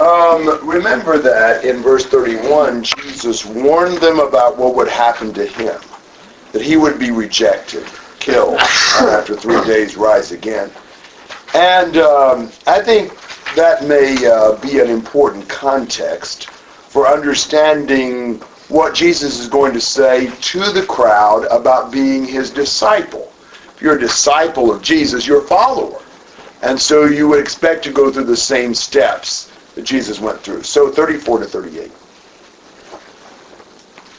Um, remember that in verse 31, Jesus warned them about what would happen to him, that he would be rejected, killed, and after three days rise again. And um, I think that may uh, be an important context for understanding what Jesus is going to say to the crowd about being his disciple. If you're a disciple of Jesus, you're a follower. And so you would expect to go through the same steps that Jesus went through. So 34 to 38.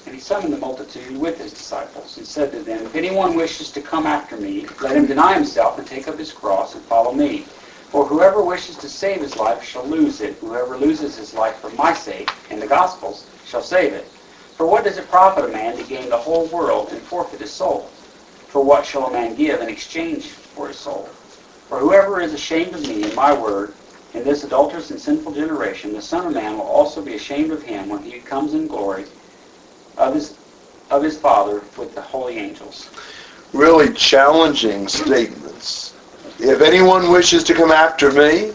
And he summoned the multitude with his disciples and said to them, If anyone wishes to come after me, let him deny himself and take up his cross and follow me. For whoever wishes to save his life shall lose it. Whoever loses his life for my sake and the gospel's shall save it. For what does it profit a man to gain the whole world and forfeit his soul? For what shall a man give in exchange for his soul? For whoever is ashamed of me and my word in this adulterous and sinful generation, the Son of Man will also be ashamed of him when he comes in glory of his of his Father with the holy angels. Really challenging statements. If anyone wishes to come after me,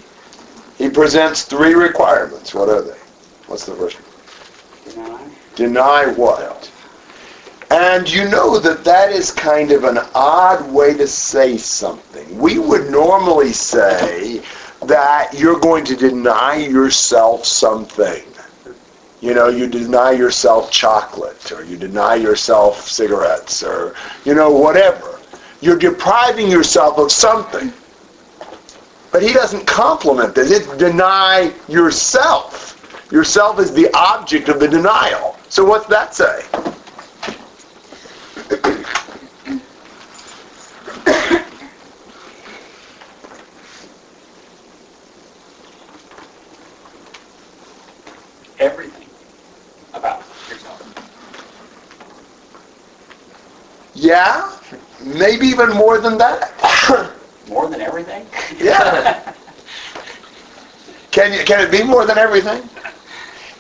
he presents three requirements. What are they? What's the first one? Deny. Deny what? And you know that that is kind of an odd way to say something. We would normally say that you're going to deny yourself something. You know, you deny yourself chocolate or you deny yourself cigarettes or, you know, whatever. You're depriving yourself of something. But he doesn't compliment this. It's deny yourself. Yourself is the object of the denial. So what's that say? Everything about yourself. Yeah, maybe even more than that. More than everything? Yeah. Can you, can it be more than everything?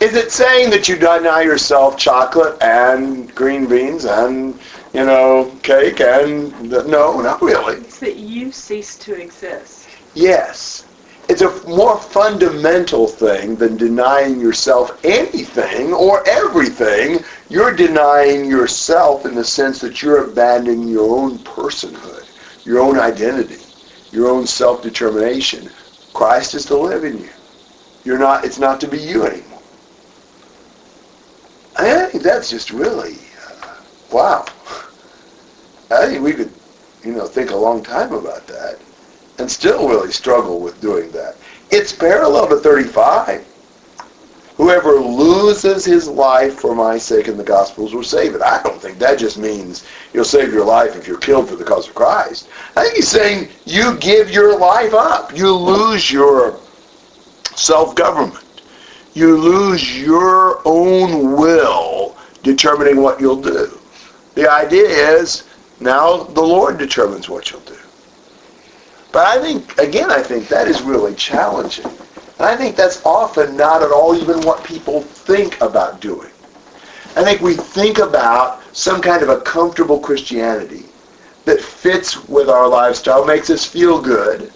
Is it saying that you deny yourself chocolate and green beans and you know cake and no, not really. It's that you cease to exist. Yes. It's a more fundamental thing than denying yourself anything or everything. You're denying yourself in the sense that you're abandoning your own personhood, your own identity, your own self-determination. Christ is to live in you. You're not, it's not to be you anymore. I think that's just really, uh, wow. I think we could, you know, think a long time about that and still really struggle with doing that. It's parallel to 35. Whoever loses his life for my sake and the gospels will save it. I don't think that just means you'll save your life if you're killed for the cause of Christ. I think he's saying you give your life up. You lose your self-government. You lose your own will determining what you'll do. The idea is now the Lord determines what you'll do. But I think, again, I think that is really challenging. And I think that's often not at all even what people think about doing. I think we think about some kind of a comfortable Christianity that fits with our lifestyle, makes us feel good,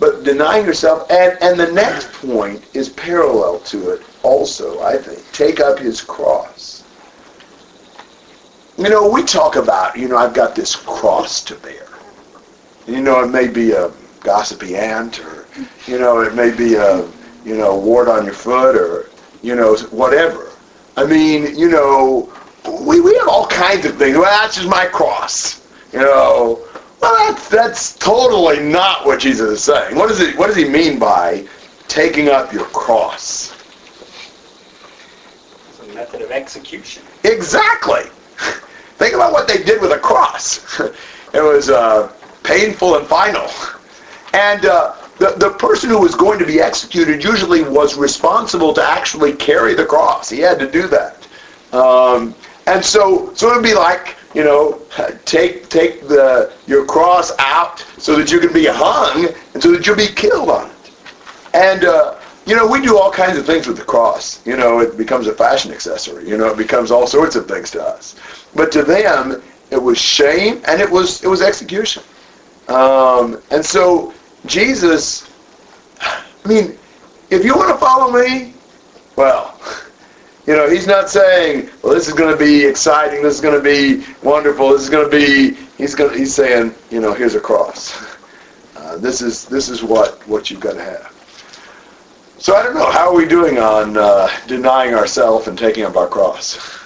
but denying yourself, and, and the next point is parallel to it also, I think. Take up his cross. You know, we talk about, you know, I've got this cross to bear. You know, it may be a gossipy aunt, or, you know, it may be a, you know, wart on your foot, or, you know, whatever. I mean, you know, we, we have all kinds of things. Well, that's just my cross. You know, well, that's, that's totally not what Jesus is saying. What, is it, what does he mean by taking up your cross? It's a method of execution. Exactly. Think about what they did with a cross. it was uh, painful and final. And uh, the, the person who was going to be executed usually was responsible to actually carry the cross. He had to do that. Um, and so, so it would be like, you know, take take the your cross out so that you can be hung and so that you'll be killed on it. And uh, you know, we do all kinds of things with the cross. You know, it becomes a fashion accessory. You know, it becomes all sorts of things to us. But to them, it was shame and it was it was execution. Um, and so Jesus, I mean, if you want to follow me, well, you know, he's not saying, well, this is going to be exciting, this is going to be wonderful, this is going to be, he's going to, he's saying, you know, here's a cross. Uh, this is, this is what, what you've got to have. So I don't know, how are we doing on uh, denying ourselves and taking up our cross?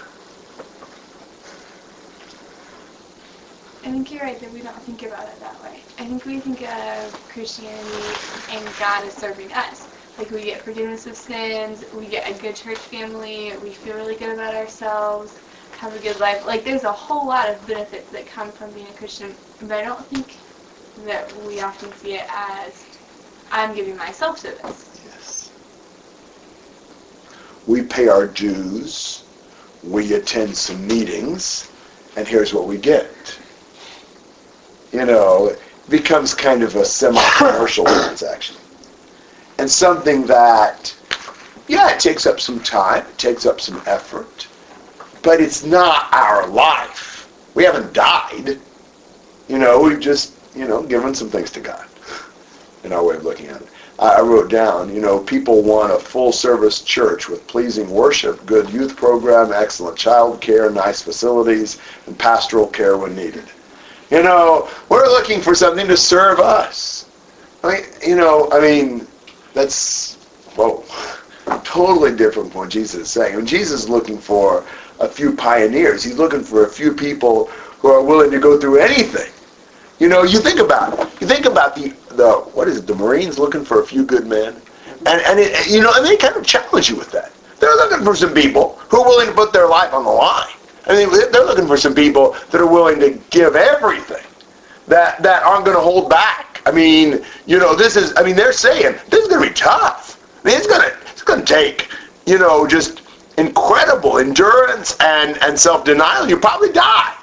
I think you're right that we don't think about it that. I think we think of Christianity and God as serving us. Like we get forgiveness of sins, we get a good church family, we feel really good about ourselves, have a good life. Like there's a whole lot of benefits that come from being a Christian, but I don't think that we often see it as I'm giving myself to this. Yes. We pay our dues, we attend some meetings, and here's what we get. You know, becomes kind of a semi-commercial transaction and something that, yeah, it takes up some time, it takes up some effort, but it's not our life. We haven't died. You know, we've just, you know, given some things to God in our way of looking at it. I wrote down, you know, people want a full service church with pleasing worship, good youth program, excellent child care, nice facilities, and pastoral care when needed. You know, we're looking for something to serve us. I mean, you know, I mean, that's, whoa, totally different from what Jesus is saying. And Jesus is looking for a few pioneers. He's looking for a few people who are willing to go through anything. You know, you think about it. You think about the, the what is it, the Marines looking for a few good men? And, and it, you know, and they kind of challenge you with that. They're looking for some people who are willing to put their life on the line. I mean, they're looking for some people that are willing to give everything, that, that aren't going to hold back I mean, you know, this is, I mean, they're saying this is going to be tough. I mean, it's going to, it's going to take, you know, just incredible endurance and, and self-denial. You probably die.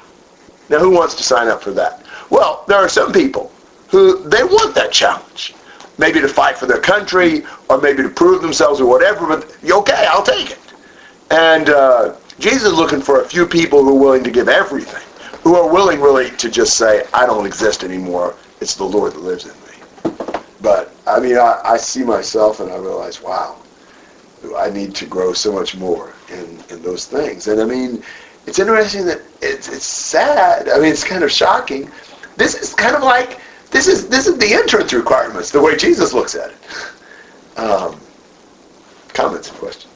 Now, who wants to sign up for that? Well, there are some people who, they want that challenge. Maybe to fight for their country or maybe to prove themselves or whatever, but okay, I'll take it. And uh, Jesus is looking for a few people who are willing to give everything, who are willing really to just say, I don't exist anymore it's the Lord that lives in me. But I mean, I, I see myself and I realize, wow, I need to grow so much more in, in those things. And I mean, it's interesting that it's, it's sad. I mean, it's kind of shocking. This is kind of like this is this is the entrance requirements, the way Jesus looks at it. Um, comments and questions.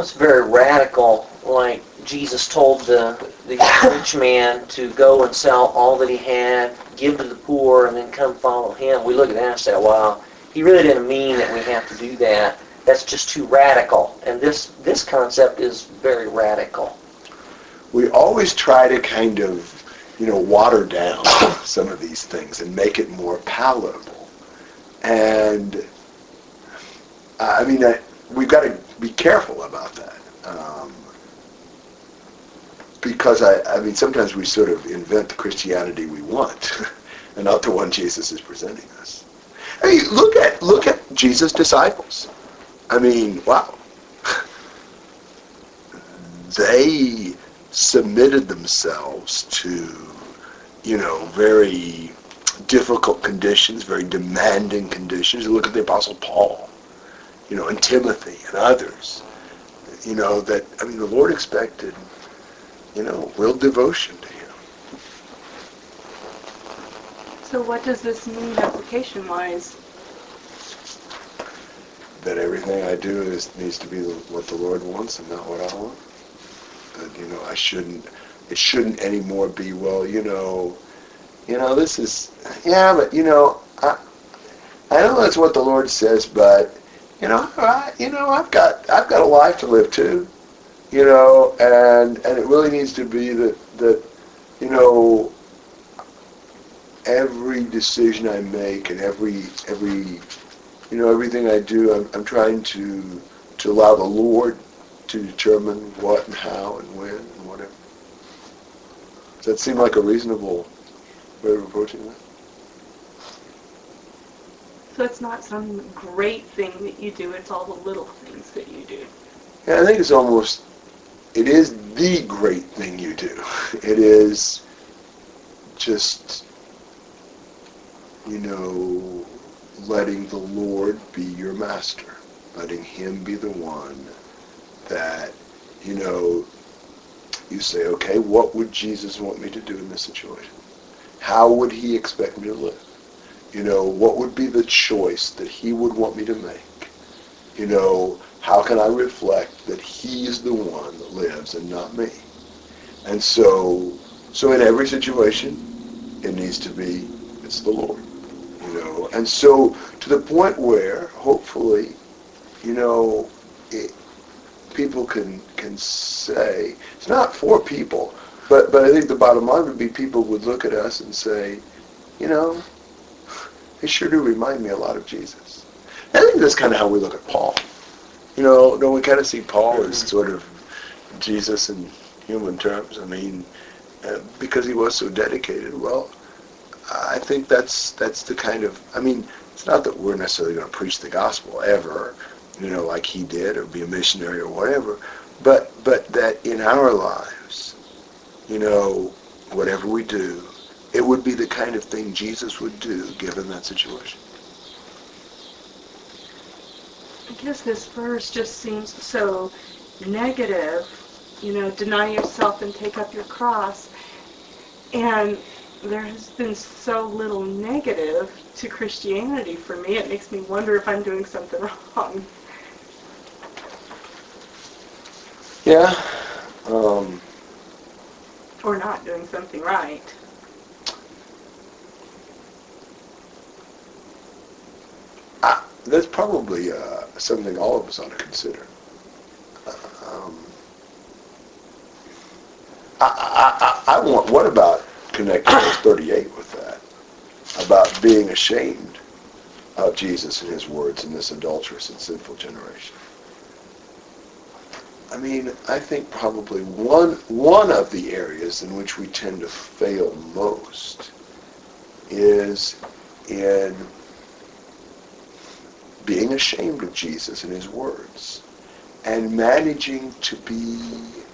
It's very radical, like Jesus told the, the rich man to go and sell all that he had, give to the poor, and then come follow him. We look at that and say, wow, he really didn't mean that we have to do that. That's just too radical. And this, this concept is very radical. We always try to kind of, you know, water down some of these things and make it more palatable. And, I mean, I, we've got to be careful about that. Um, because I, I mean, sometimes we sort of invent the Christianity we want, and not the one Jesus is presenting us. I mean, look at look at Jesus' disciples. I mean, wow. they submitted themselves to, you know, very difficult conditions, very demanding conditions. Look at the Apostle Paul, you know, and Timothy and others. You know, that, I mean, the Lord expected you know, real devotion to Him. So what does this mean application-wise? That everything I do is needs to be what the Lord wants and not what I want. That you know, I shouldn't. It shouldn't anymore be well. You know, you know, this is yeah, but you know, I I know that's what the Lord says, but you know, I, you know, I've got I've got a life to live too you know, and and it really needs to be that that you know every decision I make and every every you know everything I do, I'm, I'm trying to to allow the Lord to determine what and how and when and whatever. Does that seem like a reasonable way of approaching that? It's not some great thing that you do, it's all the little things that you do. Yeah, I think it's almost it is the great thing you do. It is just, you know, letting the Lord be your master, letting him be the one that, you know, you say, okay, what would Jesus want me to do in this situation? How would he expect me to live? You know, what would be the choice that he would want me to make? You know, how can I reflect that he's the one that lives and not me? And so, so in every situation, it needs to be, it's the Lord. You know, and so to the point where, hopefully, you know, it, people can can say it's not for people, but but I think the bottom line would be people would look at us and say, you know, they sure do remind me a lot of Jesus. I think that's kind of how we look at Paul. You know, don't we kind of see Paul as sort of Jesus in human terms? I mean, uh, because he was so dedicated. Well, I think that's that's the kind of. I mean, it's not that we're necessarily going to preach the gospel ever, you know, like he did, or be a missionary or whatever, but but that in our lives, you know, whatever we do, it would be the kind of thing Jesus would do given that situation. I guess this verse just seems so negative. You know, deny yourself and take up your cross. And there has been so little negative to Christianity for me. It makes me wonder if I'm doing something wrong. Yeah. Um, Or not doing something right. I, that's probably uh, something all of us ought to consider. Um, I, I, I, I want. What about connecting verse 38 with that? About being ashamed of Jesus and His words in this adulterous and sinful generation. I mean, I think probably one one of the areas in which we tend to fail most is in being ashamed of Jesus and his words and managing to be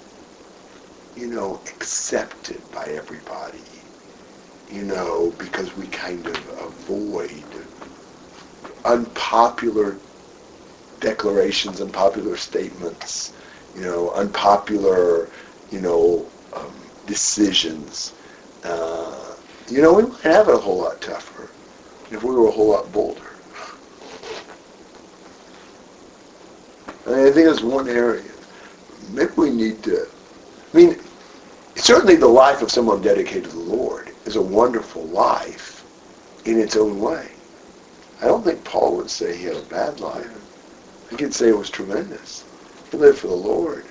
you know accepted by everybody you know because we kind of avoid unpopular declarations unpopular statements you know, unpopular, you know, um, decisions. Uh, you know, we might have it a whole lot tougher if we were a whole lot bolder. I, mean, I think that's one area. Maybe we need to. I mean, certainly the life of someone dedicated to the Lord is a wonderful life in its own way. I don't think Paul would say he had a bad life. He could say it was tremendous. He lived for the Lord.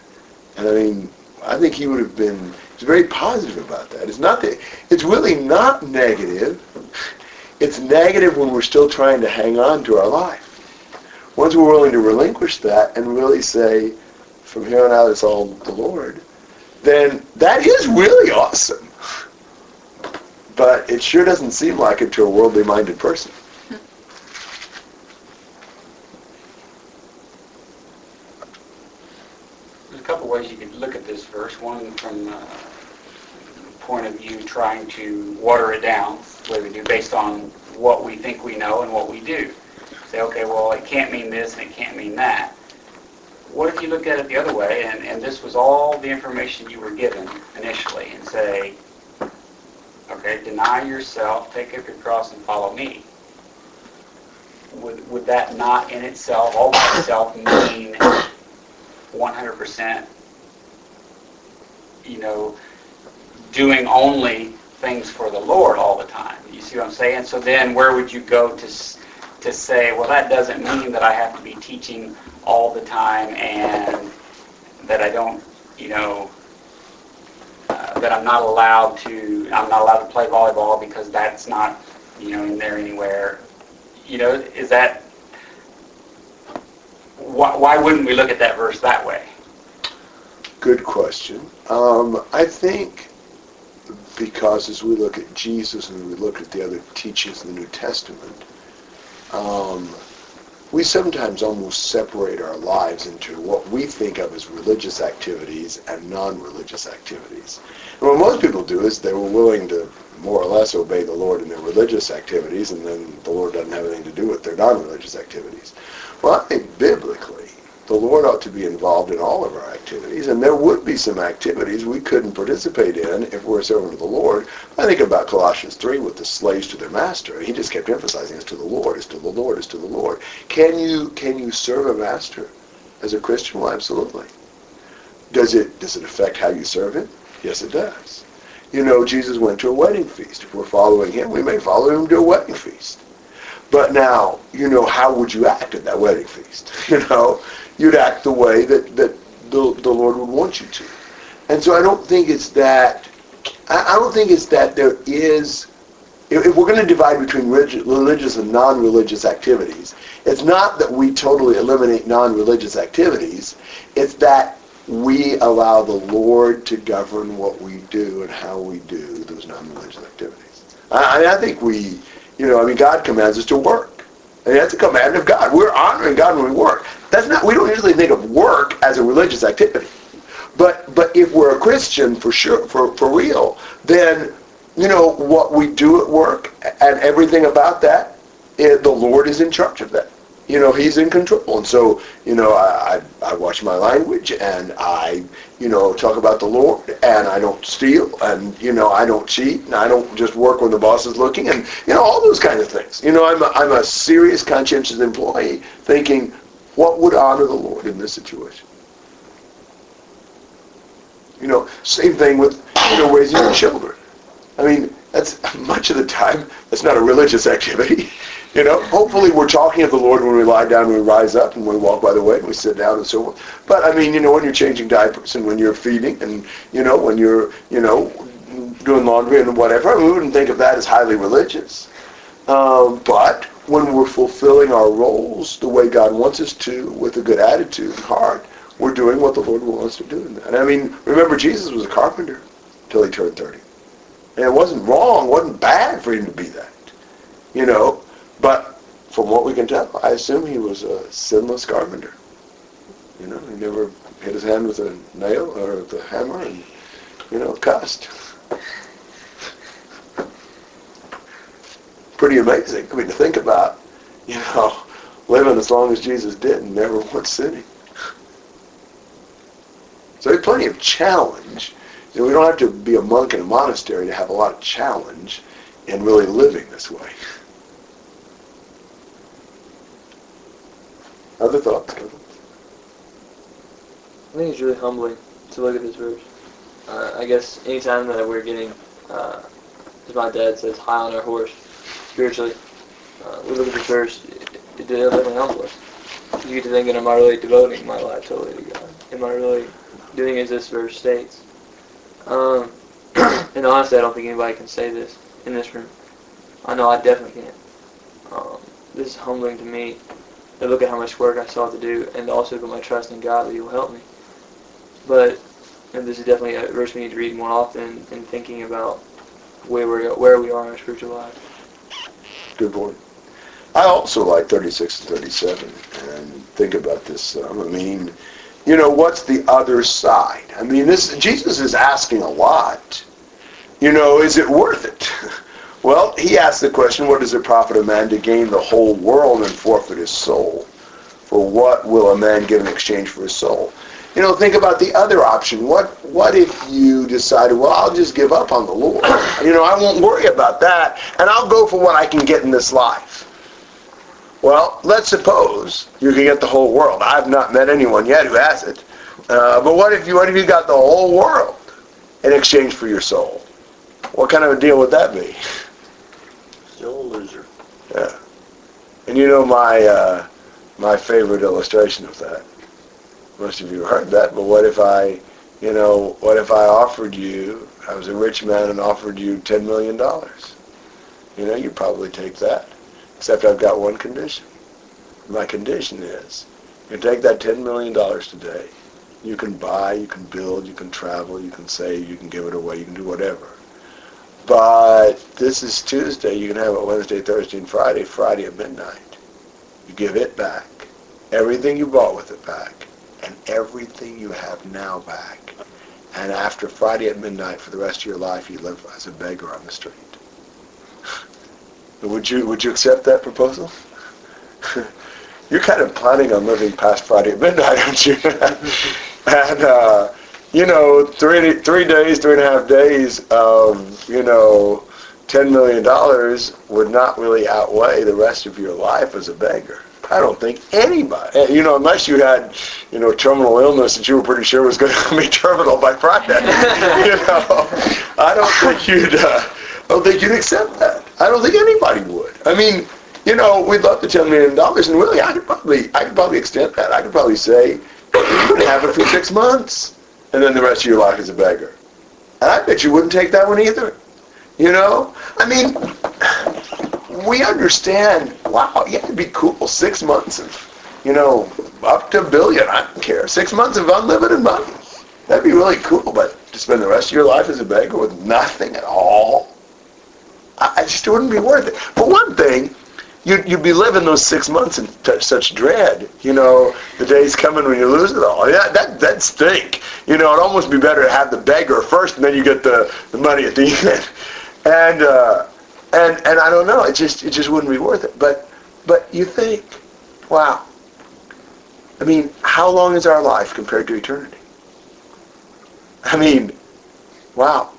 And I mean, I think he would have been he's very positive about that. It's not that it's really not negative. It's negative when we're still trying to hang on to our life. Once we're willing to relinquish that and really say, from here on out it's all the Lord, then that is really awesome. But it sure doesn't seem like it to a worldly minded person. There's a couple ways you could look at this verse. One from uh, point of view trying to water it down, the way we do, based on what we think we know and what we do. Say, okay, well, it can't mean this and it can't mean that. What if you look at it the other way, and, and this was all the information you were given initially, and say, okay, deny yourself, take up your cross, and follow me. Would, would that not in itself, all by itself, mean 100%, you know, doing only things for the Lord all the time. You see what I'm saying? So then where would you go to to say, well, that doesn't mean that I have to be teaching all the time and that I don't, you know, uh, that I'm not allowed to, I'm not allowed to play volleyball because that's not, you know, in there anywhere. You know, is that, why, why wouldn't we look at that verse that way? Good question. Um, I think because as we look at Jesus and we look at the other teachings in the New Testament, um, we sometimes almost separate our lives into what we think of as religious activities and non-religious activities. And what most people do is they were willing to more or less obey the Lord in their religious activities, and then the Lord doesn't have anything to do with their non-religious activities. Well, I think biblically, the Lord ought to be involved in all of our activities, and there would be some activities we couldn't participate in if we're a servant of the Lord. I think about Colossians 3 with the slaves to their master. He just kept emphasizing it's to the Lord, it's to the Lord, it's to the Lord. Can you can you serve a master as a Christian? Well, absolutely. Does it does it affect how you serve him? Yes, it does. You know, Jesus went to a wedding feast. If we're following him, we may follow him to a wedding feast. But now, you know, how would you act at that wedding feast? You know, you'd act the way that, that the, the Lord would want you to. And so I don't think it's that, I, don't think it's that there is, if, if we're going to divide between religious and non-religious activities, it's not that we totally eliminate non-religious activities, it's that we allow the Lord to govern what we do and how we do those non-religious activities. I, I think we, you know, I mean, God commands us to work. And that's a command of God. We're honoring God when we work. That's not. We don't usually think of work as a religious activity. But but if we're a Christian for sure, for for real, then you know what we do at work and everything about that, it, the Lord is in charge of that you know, he's in control. And so, you know, I, I, I watch my language and I, you know, talk about the Lord and I don't steal and, you know, I don't cheat and I don't just work when the boss is looking and, you know, all those kind of things. You know, I'm a, I'm a serious conscientious employee thinking, what would honor the Lord in this situation? You know, same thing with, you know, raising your children. I mean, that's much of the time, that's not a religious activity. You know, hopefully we're talking of the Lord when we lie down and we rise up and we walk by the way and we sit down and so on. But I mean, you know, when you're changing diapers and when you're feeding and, you know, when you're, you know, doing laundry and whatever, we wouldn't think of that as highly religious. Um, but when we're fulfilling our roles the way God wants us to with a good attitude and heart, we're doing what the Lord wants to do And. I mean, remember Jesus was a carpenter until he turned 30. And it wasn't wrong, wasn't bad for him to be that. You know, but from what we can tell, I assume he was a sinless carpenter. You know, he never hit his hand with a nail or the hammer and, you know, cussed. Pretty amazing. I mean, to think about, you know, living as long as Jesus did and never once sinning. So there's plenty of challenge. You know, we don't have to be a monk in a monastery to have a lot of challenge in really living this way. Other thoughts? I think it's really humbling to look at this verse. Uh, I guess anytime that we're getting, uh, as my dad says, high on our horse spiritually, uh, we look at this verse, it, it definitely humbles us. You get to thinking, am I really devoting my life totally to God? Am I really doing as this verse states? Um, and honestly, I don't think anybody can say this in this room. I know I definitely can't. Um, this is humbling to me to look at how much work I still have to do and also put my trust in God that He will help me. But and this is definitely a verse we need to read more often in thinking about where we are, where we are in our spiritual life. Good point. I also like 36 and 37 and think about this. I mean, you know, what's the other side? I mean, this Jesus is asking a lot. You know, is it worth it? Well, he asked the question, what does it profit a man to gain the whole world and forfeit his soul? For what will a man give in exchange for his soul? You know, think about the other option. What what if you decided, well, I'll just give up on the Lord. You know, I won't worry about that, and I'll go for what I can get in this life. Well, let's suppose you can get the whole world. I've not met anyone yet who has it. Uh, but what if you what if you got the whole world in exchange for your soul? What kind of a deal would that be? Still a loser. Yeah. And you know my uh, my favorite illustration of that. Most of you heard that, but what if I, you know, what if I offered you, I was a rich man and offered you $10 million? You know, you'd probably take that. Except I've got one condition. My condition is, you take that $10 million today, you can buy, you can build, you can travel, you can save, you can give it away, you can do whatever. But this is Tuesday. You can have it Wednesday, Thursday, and Friday. Friday at midnight. You give it back. Everything you bought with it back. And everything you have now back. and after Friday at midnight for the rest of your life you live as a beggar on the street. Would you would you accept that proposal? You're kind of planning on living past Friday at midnight, aren't you? and uh, you know, three three days, three and a half days of you know, ten million dollars would not really outweigh the rest of your life as a beggar. I don't think anybody, eh, you know, unless you had, you know, terminal illness that you were pretty sure was going to be terminal by Friday. you know, I don't think you'd, uh, I don't think you'd accept that. I don't think anybody would. I mean, you know, we'd love the ten million dollars, and really, I could probably, I could probably extend that. I could probably say, you can have it for six months, and then the rest of your life is a beggar. And I bet you wouldn't take that one either. You know, I mean, we understand. Wow, yeah, it'd be cool. Six months of, you know, up to a billion. I don't care. Six months of unlimited money. That'd be really cool. But to spend the rest of your life as a beggar with nothing at all, I, just wouldn't be worth it. For one thing, you'd, you'd be living those six months in t- such dread. You know, the day's coming when you lose it all. Yeah, that that stink. You know, it'd almost be better to have the beggar first, and then you get the, the money at the end. And uh, and and I don't know. It just it just wouldn't be worth it. But but you think, wow. I mean, how long is our life compared to eternity? I mean, wow.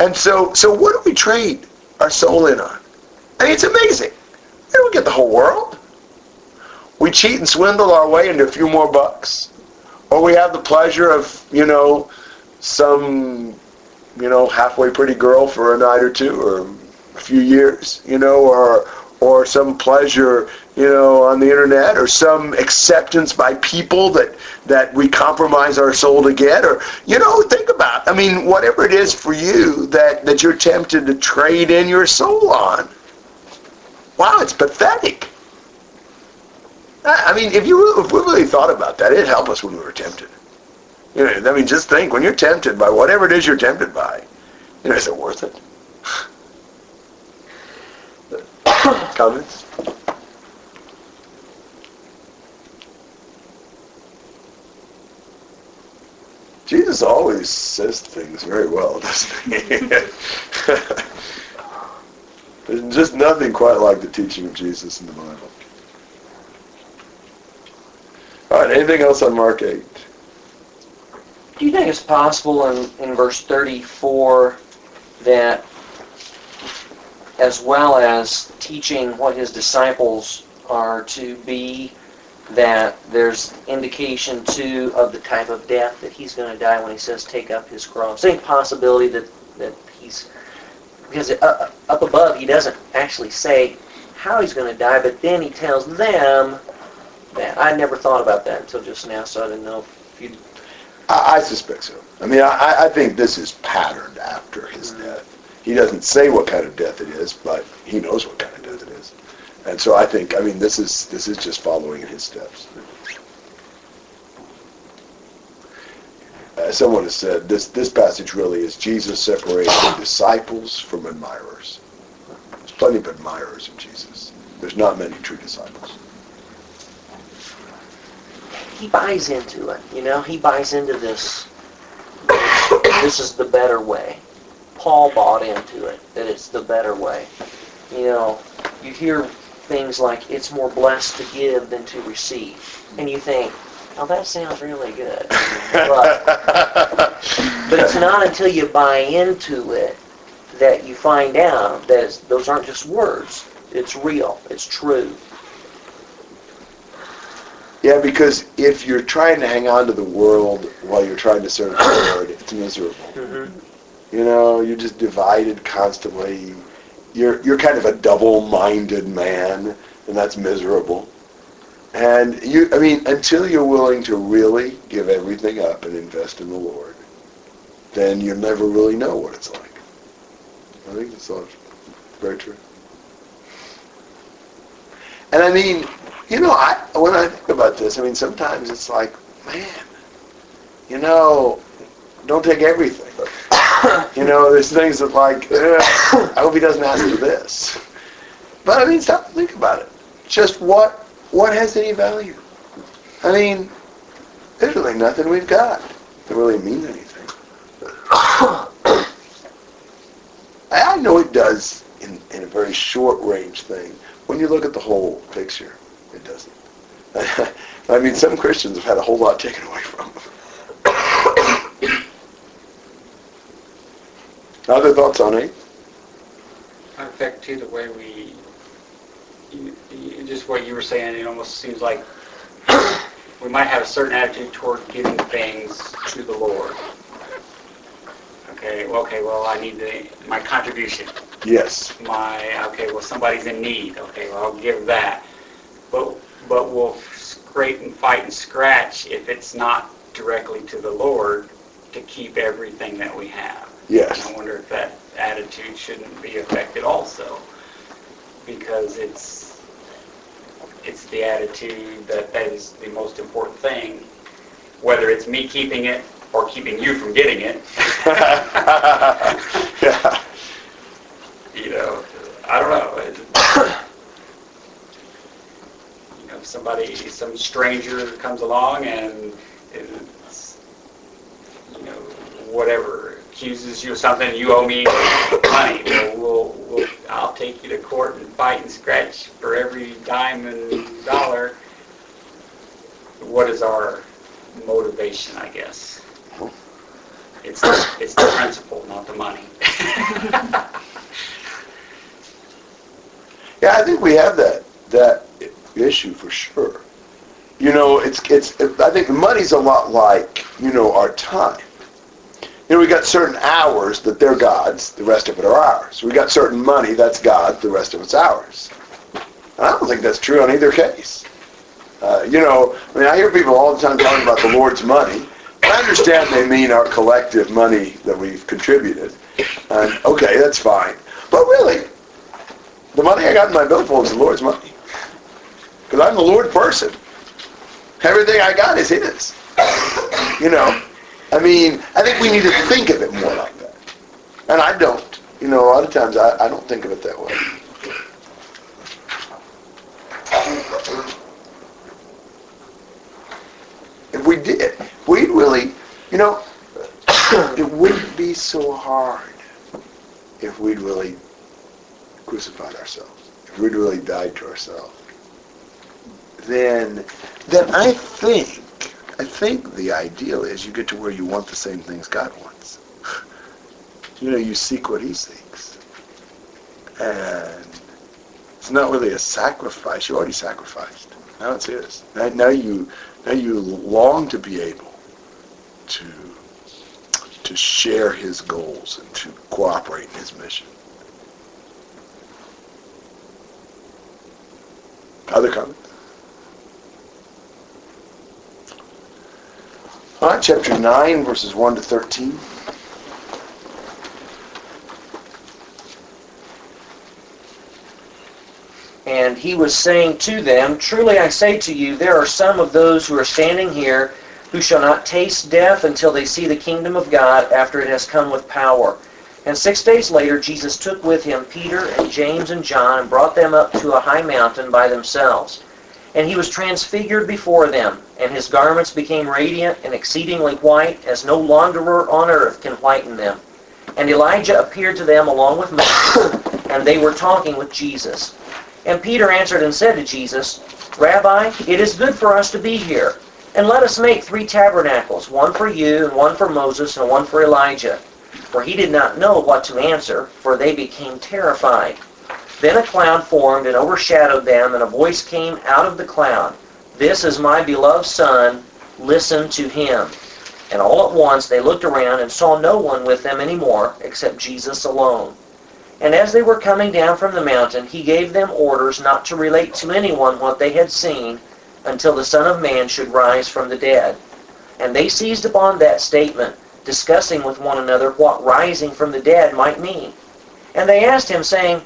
And so so what do we trade our soul in on? I mean, it's amazing. We don't get the whole world. We cheat and swindle our way into a few more bucks. Or we have the pleasure of, you know, some, you know, halfway pretty girl for a night or two or a few years, you know, or or some pleasure, you know, on the internet, or some acceptance by people that that we compromise our soul to get, or you know, think about. I mean, whatever it is for you that that you're tempted to trade in your soul on. Wow, it's pathetic. I mean, if you if we really thought about that, it'd help us when we were tempted. You know, I mean, just think when you're tempted by whatever it is you're tempted by. You know, is it worth it? Comments? Jesus always says things very well, doesn't he? There's just nothing quite like the teaching of Jesus in the Bible. All right, anything else on Mark 8? Do you think it's possible in, in verse 34 that as well as teaching what his disciples are to be, that there's indication too of the type of death that he's going to die when he says take up his cross. Any possibility that, that he's, because uh, up above he doesn't actually say how he's going to die, but then he tells them that. I never thought about that until just now, so I didn't know if you I, I suspect so. I mean, I, I think this is patterned after his death. He doesn't say what kind of death it is, but he knows what kind of death it is. And so I think, I mean, this is this is just following in his steps. Uh, someone has said this this passage really is Jesus separating disciples from admirers. There's plenty of admirers of Jesus. There's not many true disciples. he buys into it. You know, he buys into this. This is the better way. Paul bought into it that it's the better way. You know, you hear things like it's more blessed to give than to receive, and you think, oh, that sounds really good. But, but it's not until you buy into it that you find out that those aren't just words. It's real. It's true. Yeah, because if you're trying to hang on to the world while you're trying to serve the Lord, it's miserable. Mm-hmm. You know, you're just divided constantly. You're you're kind of a double-minded man, and that's miserable. And you, I mean, until you're willing to really give everything up and invest in the Lord, then you'll never really know what it's like. I think that's all very true. And I mean, you know, I when I think about this, I mean, sometimes it's like, man, you know, don't take everything. you know, there's things that like, I hope he doesn't ask for this. But I mean, stop and think about it. Just what what has any value? I mean, there's really nothing we've got that really means anything. I know it does in, in a very short range thing. When you look at the whole picture, it doesn't. I mean, some Christians have had a whole lot taken away from them. Other thoughts on it? I affect too the way we, you, you, just what you were saying, it almost seems like we might have a certain attitude toward giving things to the Lord. Okay, well, okay, well, I need the, my contribution. Yes. My, okay, well, somebody's in need. Okay, well, I'll give that. But, but we'll scrape and fight and scratch if it's not directly to the Lord to keep everything that we have. Yes. And I wonder if that attitude shouldn't be affected also, because it's it's the attitude that that is the most important thing, whether it's me keeping it or keeping you from getting it. yeah. You know, I don't know. you know, if somebody, some stranger comes along and it's, you know, whatever, accuses you of something, you owe me money. Well, we'll, I'll take you to court and fight and scratch for every dime and dollar. What is our motivation, I guess? It's the, it's the principle, not the money. Yeah, I think we have that that issue for sure. You know, it's it's. I think money's a lot like you know our time. You know, we got certain hours that they're God's, the rest of it are ours. We got certain money that's God, the rest of it's ours. And I don't think that's true on either case. Uh, you know, I mean, I hear people all the time talking about the Lord's money. I understand they mean our collective money that we've contributed. And okay, that's fine. But really, the money I got in my billfold is the Lord's money. Because I'm the Lord person. Everything I got is His. You know, I mean, I think we need to think of it more like that. And I don't. You know, a lot of times I, I don't think of it that way. If we did, we'd really, you know, it wouldn't be so hard if we'd really crucified ourselves, if we'd really died to ourselves. Then, then I think I think the ideal is you get to where you want the same things God wants. you know, you seek what he seeks. And it's not really a sacrifice. You already sacrificed. Now it's his. Now, now you now you long to be able to to share his goals and to cooperate in his mission. Other comments? All right, chapter 9, verses 1 to 13. And he was saying to them, Truly I say to you, there are some of those who are standing here who shall not taste death until they see the kingdom of God after it has come with power. And six days later Jesus took with him Peter and James and John and brought them up to a high mountain by themselves. And he was transfigured before them, and his garments became radiant and exceedingly white, as no launderer on earth can whiten them. And Elijah appeared to them along with Moses, and they were talking with Jesus. And Peter answered and said to Jesus, Rabbi, it is good for us to be here. And let us make three tabernacles, one for you, and one for Moses, and one for Elijah. For he did not know what to answer, for they became terrified. Then a cloud formed and overshadowed them, and a voice came out of the cloud. This is my beloved Son, listen to him. And all at once they looked around and saw no one with them anymore, except Jesus alone. And as they were coming down from the mountain, he gave them orders not to relate to anyone what they had seen until the Son of Man should rise from the dead. And they seized upon that statement, discussing with one another what rising from the dead might mean. And they asked him, saying,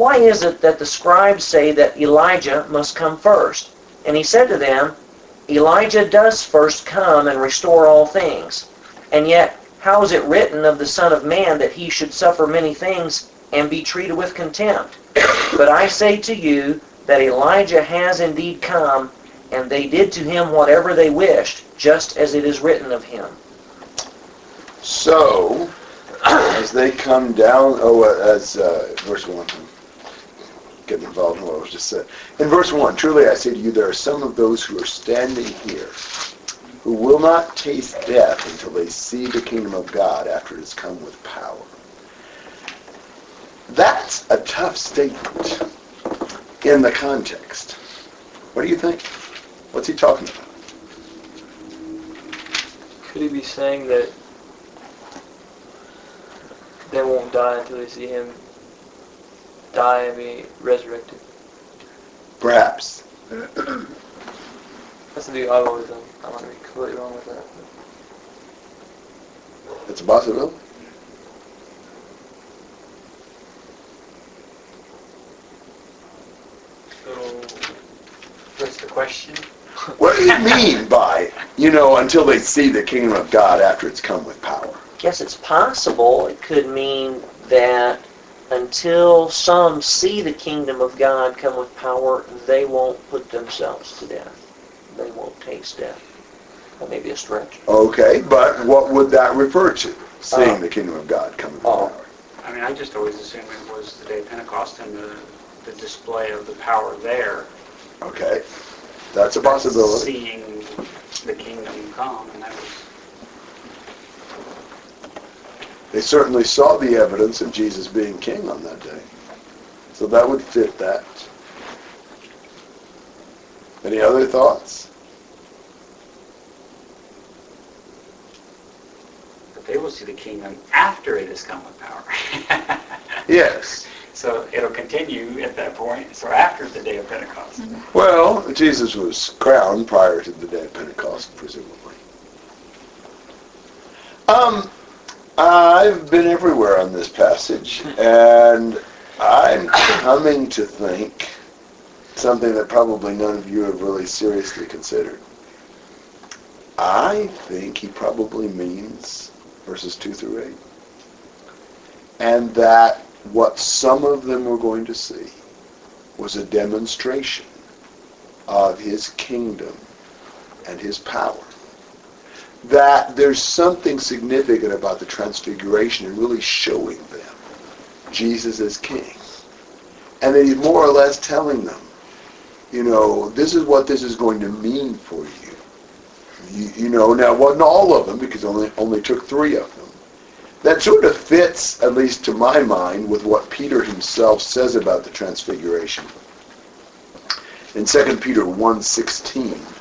Why is it that the scribes say that Elijah must come first? And he said to them, Elijah does first come and restore all things. And yet, how is it written of the Son of Man that he should suffer many things and be treated with contempt? But I say to you that Elijah has indeed come, and they did to him whatever they wished, just as it is written of him. So, as they come down, oh, uh, as uh, verse 1, I'm getting involved in what I was just said. In verse 1, truly I say to you, there are some of those who are standing here who will not taste death until they see the kingdom of God after it has come with power. That's a tough statement in the context. What do you think? What's he talking about? Could he be saying that they won't die until they see him die and be resurrected? Perhaps. That's the view I've always done. I might be completely wrong with that. It's a possibility. So, what's the question? What do you mean by, you know, until they see the kingdom of God after it's come with power? Guess it's possible. It could mean that until some see the kingdom of God come with power, they won't put themselves to death. They won't taste death. That may be a stretch. Okay, but what would that refer to? Seeing Uh, the kingdom of God come with oh. power. I mean, I just always assumed it was the day of Pentecost and the, the display of the power there. Okay, that's a possibility. Seeing the kingdom come, and that was, They certainly saw the evidence of Jesus being king on that day. So that would fit that. Any other thoughts? but they will see the kingdom after it has come with power. Yes. So it'll continue at that point, so after the day of Pentecost. Well, Jesus was crowned prior to the day of Pentecost, presumably. Um, I've been everywhere on this passage, and I'm coming to think something that probably none of you have really seriously considered. I think he probably means verses 2 through 8. And that what some of them were going to see was a demonstration of his kingdom and his power. That there's something significant about the transfiguration and really showing them Jesus as king. And that he's more or less telling them, you know, this is what this is going to mean for you. You, you know, now wasn't all of them because only only took three of them. That sort of fits, at least to my mind, with what Peter himself says about the transfiguration. In 2 Peter 1.16,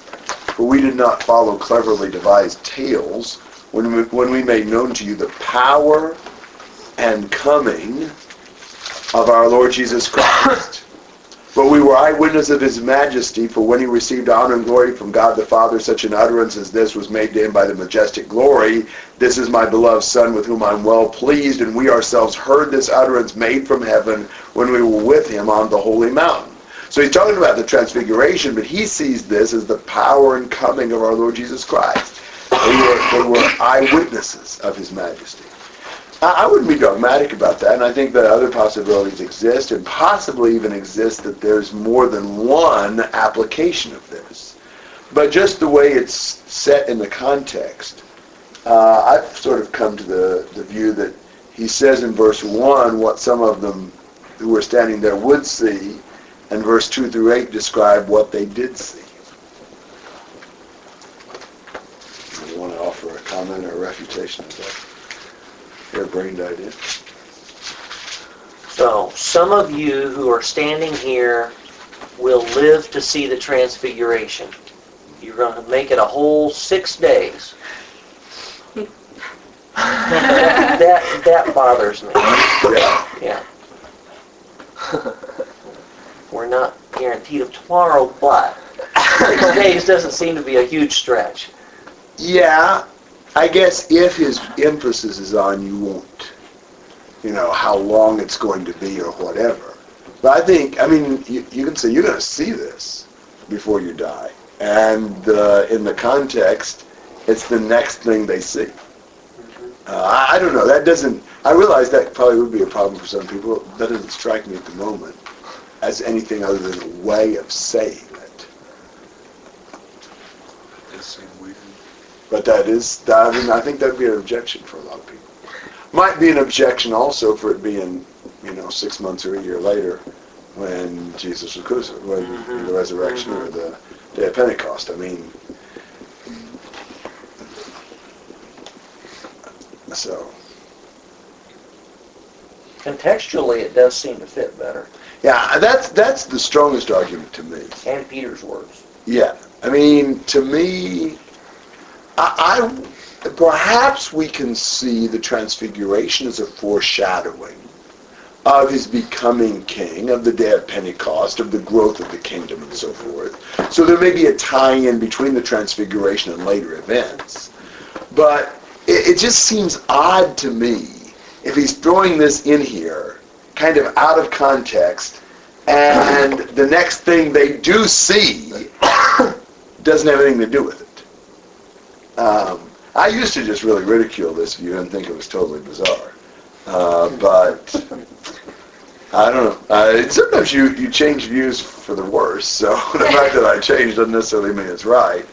for we did not follow cleverly devised tales when we, when we made known to you the power and coming of our Lord Jesus Christ. But we were eyewitnesses of his majesty, for when he received honor and glory from God the Father, such an utterance as this was made to him by the majestic glory, This is my beloved Son with whom I'm well pleased, and we ourselves heard this utterance made from heaven when we were with him on the holy mountain. So he's talking about the transfiguration, but he sees this as the power and coming of our Lord Jesus Christ. They were, they were eyewitnesses of his majesty. I I wouldn't be dogmatic about that, and I think that other possibilities exist, and possibly even exist that there's more than one application of this. But just the way it's set in the context, uh, I've sort of come to the, the view that he says in verse 1 what some of them who were standing there would see, and verse 2 through 8 describe what they did see. I want to offer a comment or a refutation of that? Harebrained idea. So, some of you who are standing here will live to see the transfiguration. You're going to make it a whole six days. that that bothers me. Yeah. Yeah. We're not guaranteed of tomorrow, but six days doesn't seem to be a huge stretch. Yeah, I guess if his emphasis is on you won't, you know, how long it's going to be or whatever. But I think, I mean, you, you can say you're going to see this before you die. And uh, in the context, it's the next thing they see. Uh, I, I don't know. That doesn't, I realize that probably would be a problem for some people. That doesn't strike me at the moment as anything other than a way of saying it. Does seem weird. But that is, that, I mean, I think that'd be an objection for a lot of people. Might be an objection also for it being, you know, six months or a year later when Jesus was crucified, when Mhm. the resurrection or the day of Pentecost. I mean, so, Contextually, it does seem to fit better. Yeah, that's, that's the strongest argument to me. And Peter's words. Yeah, I mean, to me, I, I perhaps we can see the transfiguration as a foreshadowing of his becoming king, of the day of Pentecost, of the growth of the kingdom, and so forth. So there may be a tie-in between the transfiguration and later events, but it, it just seems odd to me if he's throwing this in here, kind of out of context, and the next thing they do see doesn't have anything to do with it. Um, I used to just really ridicule this view and think it was totally bizarre. Uh, but I don't know. Uh, sometimes you, you change views for the worse, so the fact that I changed doesn't necessarily mean it's right.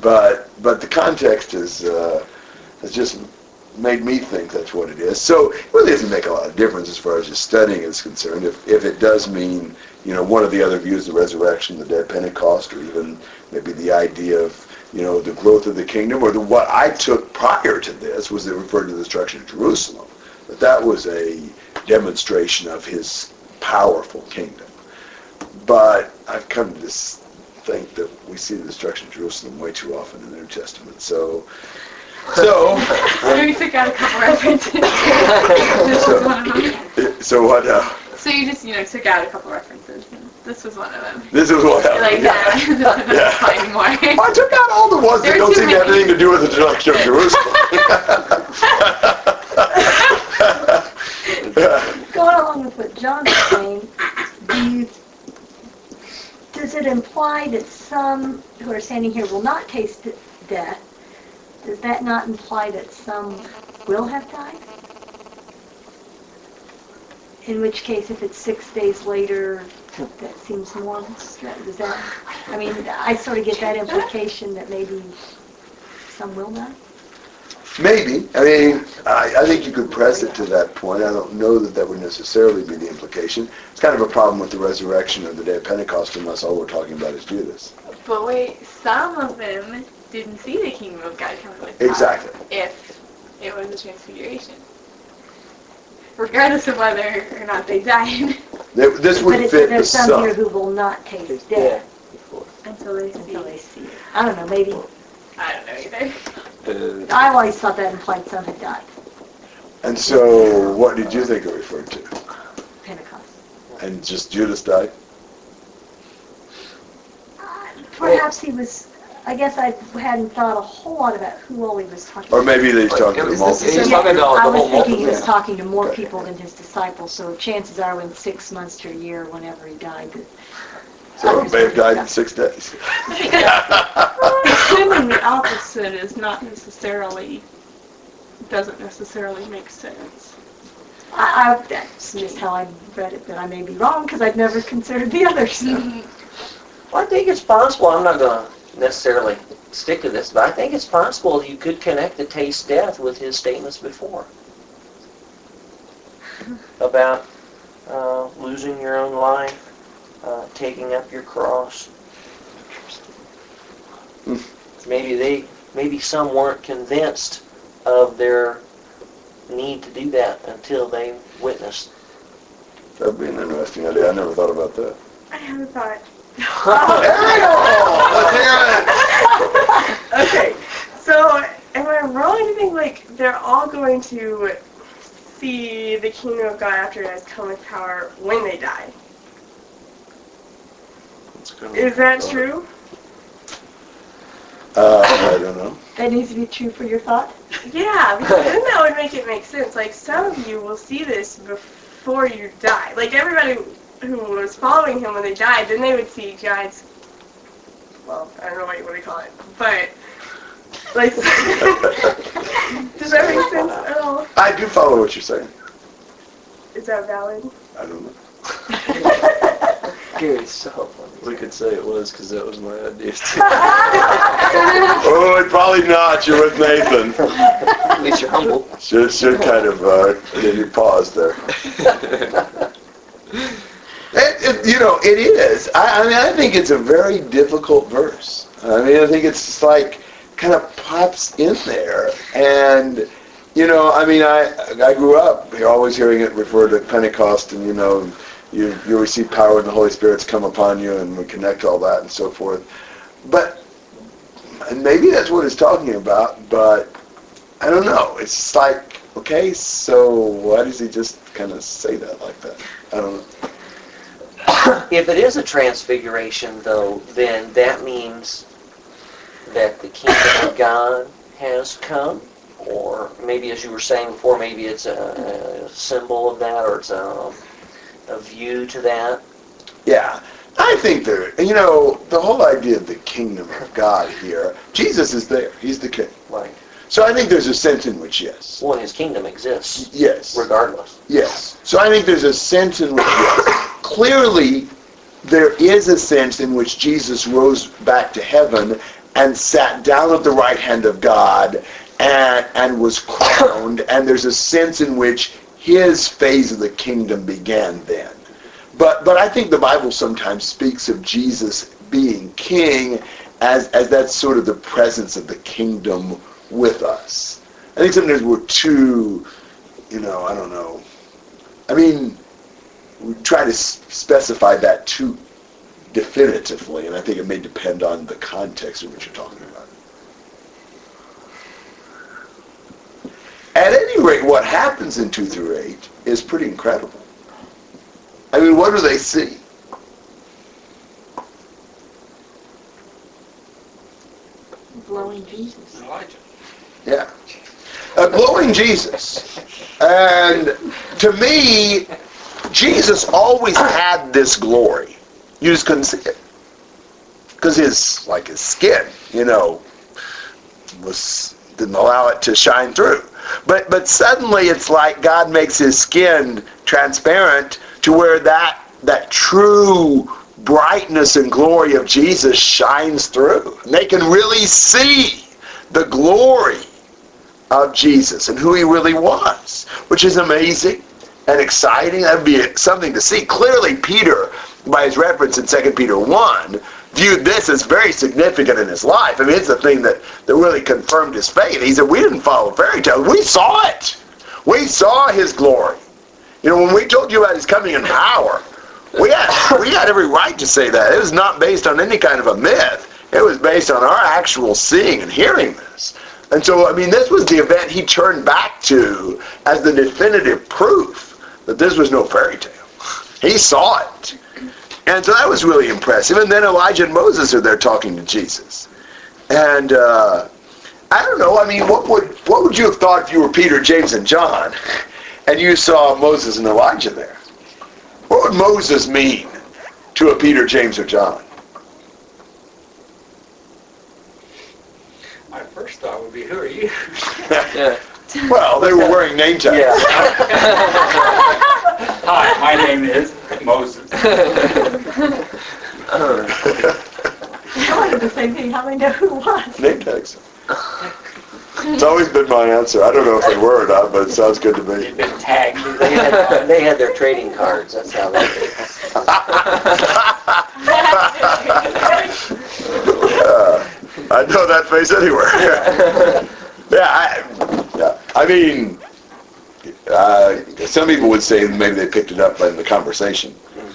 But but the context is uh, has just made me think that's what it is. So it really doesn't make a lot of difference as far as just studying is concerned. If, if it does mean, you know, one of the other views, the resurrection, the of Pentecost, or even maybe the idea of, you know, the growth of the kingdom, or the, what I took prior to this was it referred to the destruction of Jerusalem. But that was a demonstration of his powerful kingdom. But I've come to this think that we see the destruction of Jerusalem way too often in the New Testament. So, so, So we took out a couple references. this was one of them. so what? Uh, So you just, you know, took out a couple references. This was one of them. this is what happened. Like, yeah, this is Yeah. finding more. I took out all the ones that There are don't seem to have anything to do with the destruction of Jerusalem. Going along with what John was saying, do you, does it imply that some who are standing here will not taste death? Does that not imply that some will have died? In which case, if it's six days later, that seems more, does that, I mean, I sort of get that implication that maybe some will die? Maybe. I mean, I, I think you could press it to that point. I don't know that that would necessarily be the implication. It's kind of a problem with the resurrection or the day of Pentecost unless all we're talking about is Judas. But wait, some of them didn't see the kingdom of God coming with power Exactly. if it was a transfiguration. Regardless of whether or not they died Th- This But would it's, fit the there's some here who will not taste Yeah. death Before. until they see. until they see it. I don't know, maybe, I don't know either. Uh, I always thought that implied some had died, And so, what did you think it referred to? Pentecost. And just Judas died? Perhaps he was, I guess I hadn't thought a whole lot about who all he was talking to. Or to. maybe he's talking to the Is? He's talking to the I whole was thinking he was multitude. talking to more people than his disciples, so chances are in six months to a year, whenever he died, that So he may have died in six days. Assuming the opposite is not necessarily, doesn't necessarily make sense. I, I, that's just how I read it, but I may be wrong, because I've never considered the others. Mm-hmm. Well, I think it's possible. I'm not going to necessarily stick to this, but I think it's possible you could connect the taste death with his statements before about uh, losing your own life, uh, taking up your cross. Maybe they, maybe some weren't convinced of their need to do that until they witnessed. That'd be an interesting idea. I never thought about that. I have a thought. Let's hear. Okay, so am I wrong to think like they're all going to see the kingdom of God after it has come with power when they die? Is that true? Uh, I don't know. That needs to be true for your thought? Yeah, because then that would make it make sense. Like some of you will see this before you die. Like everybody who was following him when they died, then they would see God's. Well, I don't know what you want to call it, but like, does that make sense at all? I do follow what you're saying. Is that valid? I don't know. Gary's so funny. We could say it was because that was my idea too. oh, and probably not. You're with Nathan. At least you're humble. Should, should kind of uh, give you pause there. It, it, you know, it is. I, I mean, I think it's a very difficult verse. I mean, I think it's just like kind of pops in there, and you know, I mean, I I grew up always hearing it referred to Pentecost, and you know, you you receive power and the Holy Spirit's come upon you, and we connect all that and so forth. But and maybe that's what it's talking about, but I don't know. It's just like, okay, so why does he just kind of say that like that? I don't know. If it is a transfiguration, though, then that means that the kingdom of God has come, or maybe, as you were saying before, maybe it's a, a symbol of that, or it's a, a view to that. Yeah, I think there, you know, the whole idea of the kingdom of God here, Jesus is there. He's the king. Right. So I think there's a sense in which yes. Well, his kingdom exists, Yes. regardless. Yes. So I think there's a sense in which yes. Clearly, there is a sense in which Jesus rose back to heaven and sat down at the right hand of God and, and was crowned, and there's a sense in which his phase of the kingdom began then. But but I think the Bible sometimes speaks of Jesus being king as as that's sort of the presence of the kingdom with us. I think sometimes we're too, you know, I don't know. I mean, we try to s- specify that too definitively, and I think it may depend on the context in which you're talking about. At any rate, what happens in 2 through 8 is pretty incredible. I mean, what do they see? Blowing Jesus. Elijah. Yeah. A glowing Jesus. And to me, Jesus always had this glory. You just couldn't see it. Because his, like his skin, you know, was, didn't allow it to shine through. But, but suddenly it's like God makes his skin transparent to where that, that true brightness and glory of Jesus shines through. And they can really see the glory of Jesus and who he really was, which is amazing and exciting. That would be something to see. Clearly, Peter, by his reference in 2 Peter 1, viewed this as very significant in his life. I mean, it's the thing that, that really confirmed his faith. He said, we didn't follow fairy tales. We saw it. We saw his glory. You know, when we told you about his coming in power, we had, we had every right to say that. It was not based on any kind of a myth. It was based on our actual seeing and hearing this. And so, I mean, this was the event he turned back to as the definitive proof that this was no fairy tale. He saw it. And so that was really impressive. And then Elijah and Moses are there talking to Jesus. And uh, I don't know, I mean, what would, what would you have thought if you were Peter, James, and John and you saw Moses and Elijah there? What would Moses mean to a Peter, James, or John? My first thought would be, who are you? Yeah. Well, they were wearing name tags. Hi, my name is Moses. I wanted the same thing, how do I know who was? name tags. It's always been my answer. I don't know if they were or not, but it sounds good to me. You've been tagged. They had, they had their trading cards. That's how they did it. Uh, I'd know that face anywhere. Yeah, I, yeah. I mean, uh, some people would say maybe they picked it up in the conversation,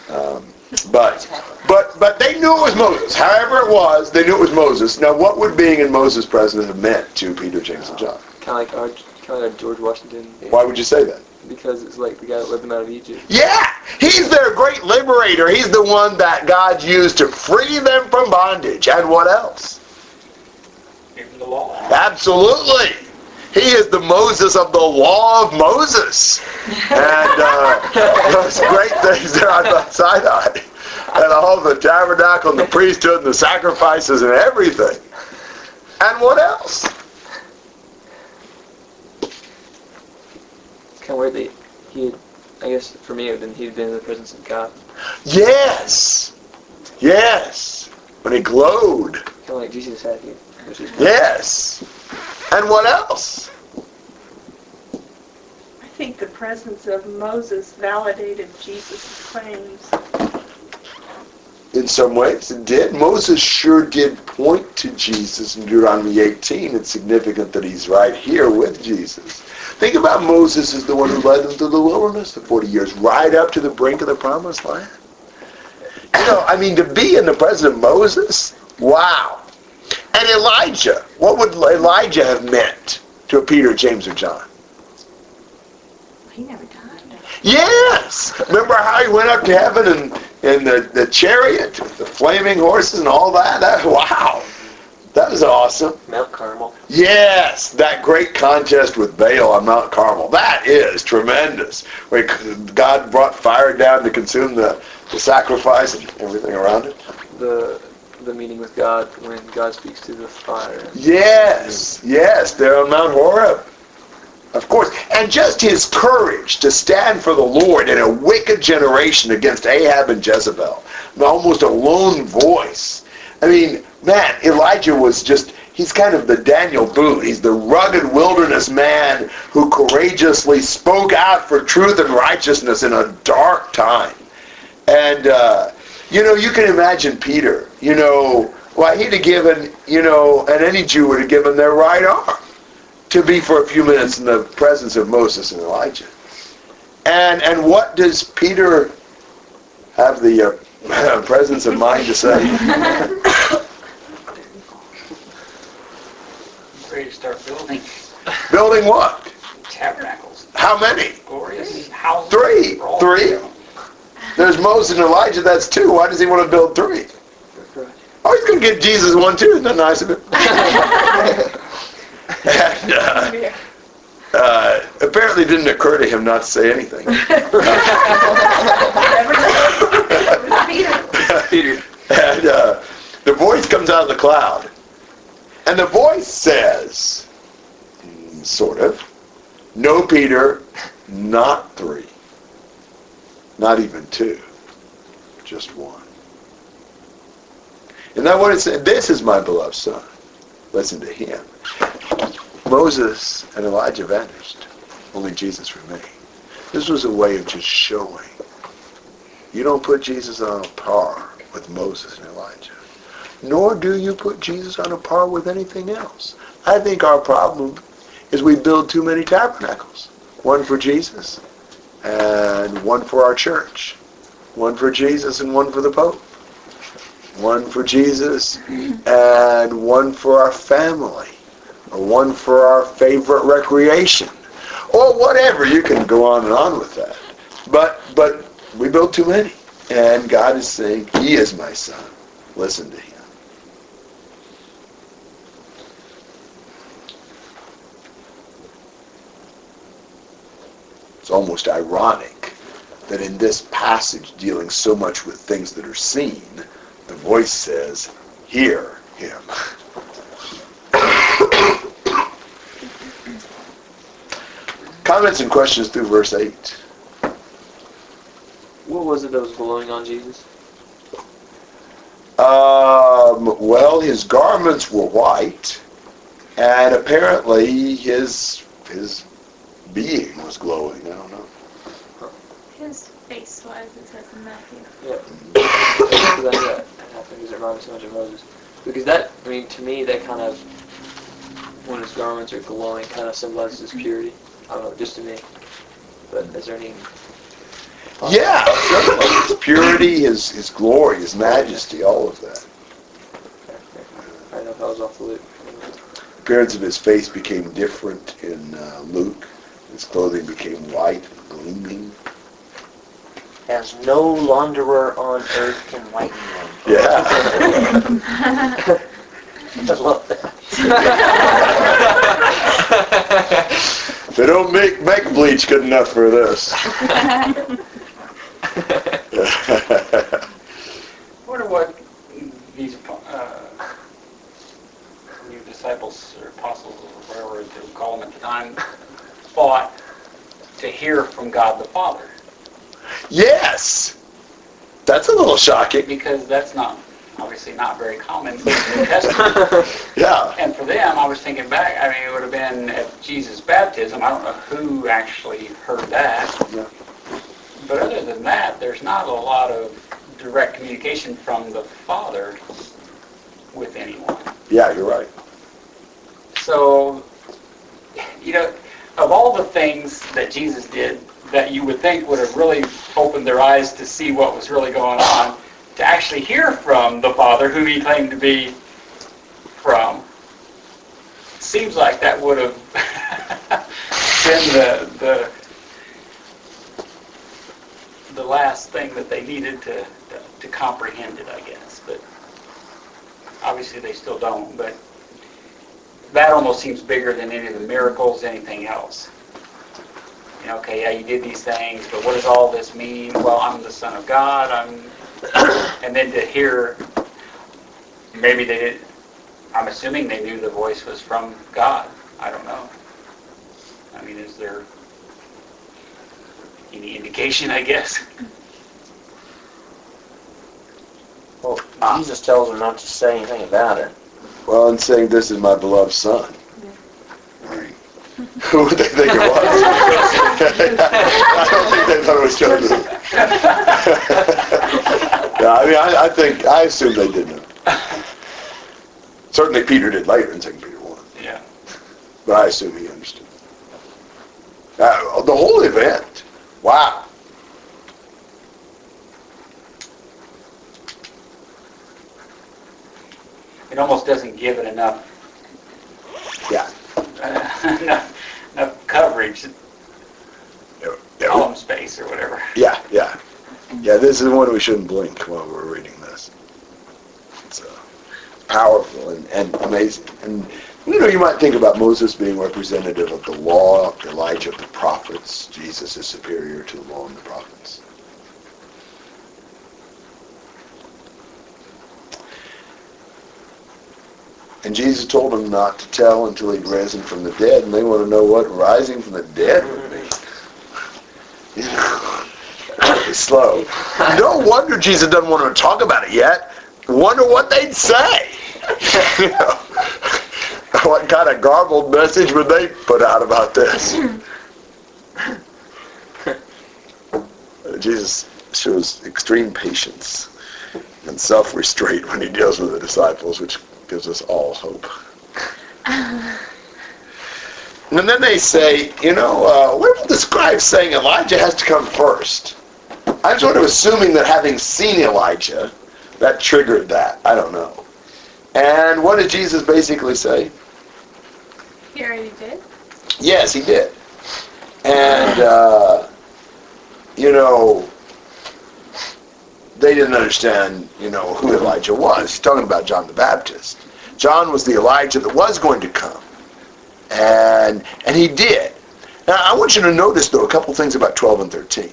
um, but but but they knew it was Moses. However it was, they knew it was Moses. Now, what would being in Moses' presence have meant to Peter, James, and John? Kind of like our, kind of like George Washington, Why would you say that? because it's like the guy that led them out of Egypt. Yeah, he's their great liberator. He's the one that God used to free them from bondage. And what else? Even the law. Absolutely. He is the Moses of the law of Moses. And uh, those great things there on Mount Sinai. And all the tabernacle and the priesthood and the sacrifices and everything. And what else? It's kind of weird that he had, I guess for me, then he'd been in the presence of God. Yes. Yes. When he glowed Kind of like Jesus had here. Yes. And what else? I think the presence of Moses validated Jesus' claims. In some ways, it did. Moses sure did point to Jesus in Deuteronomy 18. It's significant that he's right here with Jesus. Think about Moses as the one who led them through the wilderness the 40 years, right up to the brink of the promised land. You know, I mean, to be in the presence of Moses, wow. And Elijah, what would Elijah have meant to a Peter, James, or John? He never died. Yes. Remember how he went up to heaven and in the, the chariot with the flaming horses and all that? that? Wow. That was awesome. Mount Carmel. Yes, that great contest with Baal on Mount Carmel. That is tremendous. Where God brought fire down to consume the, the sacrifice and everything around it. the the meeting with God when God speaks to the fire. Yes, yes, there on Mount Horeb. Of course. And just his courage to stand for the Lord in a wicked generation against Ahab and Jezebel. Almost a lone voice. I mean, man, Elijah was just, he's kind of the Daniel Boone. He's the rugged wilderness man who courageously spoke out for truth and righteousness in a dark time. And, uh, you know, you can imagine Peter, you know, why he'd have given, you know, and any Jew would have given their right arm to be for a few minutes in the presence of Moses and Elijah. And and what does Peter have the uh, presence of mind to say? Ready to start building Building what? tabernacles, How many? glorious houses. Three. Three? There's Moses and Elijah, that's two. Why does he want to build three? Oh, he's going to give Jesus one too. Isn't that nice of him? and, uh, uh, apparently it didn't occur to him not to say anything. Peter. and uh, the voice comes out of the cloud. And the voice says, mm, sort of, no, Peter, not three. Not even two. Just one. Isn't that what it said? This is my beloved son. Listen to him. Moses and Elijah vanished. Only Jesus remained. This was a way of just showing. You don't put Jesus on a par with Moses and Elijah. Nor do you put Jesus on a par with anything else. I think our problem is we build too many tabernacles. One for Jesus and one for our church. One for Jesus and one for the Pope. One for Jesus and one for our family. Or one for our favorite recreation. Or whatever. You can go on and on with that. But but we built too many. And God is saying, He is my son. Listen to Him. It's almost ironic that in this passage dealing so much with things that are seen, the voice says, hear him. Comments and questions through verse 8. What was it that was blowing on Jesus? Um, well, his garments were white, and apparently his his being was glowing. I don't know. His face was, it says in Matthew. Yeah. Because that, that happened because it reminded me so much of Moses. Because that, I mean, to me, that kind of, when his garments are glowing, kind of symbolizes his purity. I don't know, just to me. But is there any... Yeah, certainly. His purity, his his glory, his majesty, all of that. I know if I was off the loop. appearance of his face became different in uh, Luke. His clothing became white, and gleaming. As no launderer on earth can whiten them. Yeah. I love that. they don't make make bleach good enough for this. I wonder what these uh, new disciples or apostles or whatever they would call them at the time thought to hear from God the Father. yes, that's a little shocking. Because that's not obviously not very common in the New Testament. Yeah. And for them, I was thinking back, I mean, it would have been at Jesus' baptism. I don't know who actually heard that. Yeah. But other than that, there's not a lot of direct communication from the Father with anyone. Yeah, you're right. So, you know, of all the things that Jesus did that you would think would have really opened their eyes to see what was really going on, to actually hear from the Father, who he claimed to be from, seems like that would have been the, the the last thing that they needed to, to, to comprehend it, I guess. But obviously they still don't. But that almost seems bigger than any of the miracles, anything else. You know, okay, yeah, you did these things, but what does all this mean? Well, I'm the Son of God. I'm, and then to hear, maybe they did. I'm assuming they knew the voice was from God. I don't know. I mean, is there any indication? I guess. Well, Jesus tells them not to say anything about it. Well, and saying this is my beloved son. Right. Who would they think it was? I don't think they thought it was Joseph. yeah, I mean, I, I think, I assume they did know. Certainly Peter did later in 2 Peter 1, Yeah. but I assume he understood. Uh, the whole event, wow. It almost doesn't give it enough Yeah. uh, enough, enough coverage, Yeah, yeah, column space or whatever. Yeah, yeah. Yeah, this is one we shouldn't blink while we're reading this. It's uh, powerful and, and amazing. And, you know, you might think about Moses being representative of the law, Elijah of the prophets. Jesus is superior to the law and the prophets. And Jesus told them not to tell until he'd risen from the dead, and they want to know what rising from the dead would mean. Slow. No wonder Jesus doesn't want to talk about it yet. Wonder what they'd say. You know, what kind of garbled message would they put out about this? Jesus shows extreme patience and self-restraint when he deals with the disciples, which gives us all hope. And then they say, you know, uh, where will the scribes saying Elijah has to come first? I'm sort of assuming that having seen Elijah, that triggered that. I don't know. And what did Jesus basically say? He already did. Yes, he did. And, uh, you know, they didn't understand, you know, who Elijah was. He's talking about John the Baptist. John was the Elijah that was going to come. And, and he did. Now, I want you to notice, though, a couple things about 12 and 13.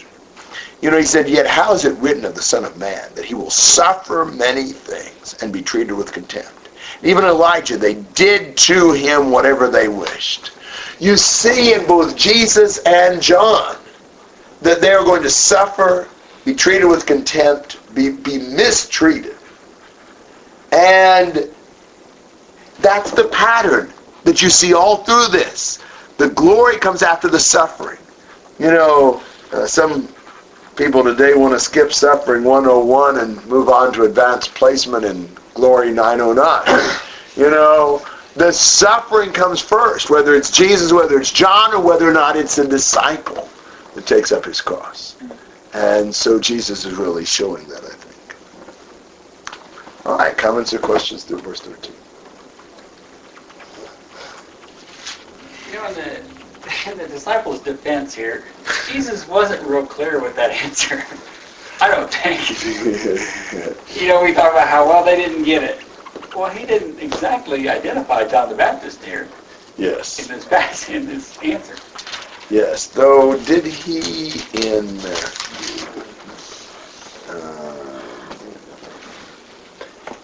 You know, he said, Yet how is it written of the Son of Man that he will suffer many things and be treated with contempt? Even Elijah, they did to him whatever they wished. You see in both Jesus and John that they are going to suffer, be treated with contempt, be, be mistreated. And that's the pattern that you see all through this. The glory comes after the suffering. You know, uh, some people today want to skip suffering 101 and move on to advanced placement in glory 909. you know, the suffering comes first, whether it's Jesus, whether it's John, or whether or not it's a disciple that takes up his cross. And so Jesus is really showing that, I think. All right, comments or questions through verse 13? You know, in the, in the disciples' defense here, Jesus wasn't real clear with that answer. I don't think. You know, we talk about how well they didn't get it. Well, he didn't exactly identify John the Baptist here yes. in this in this answer. Yes, though did he in Matthew? Uh,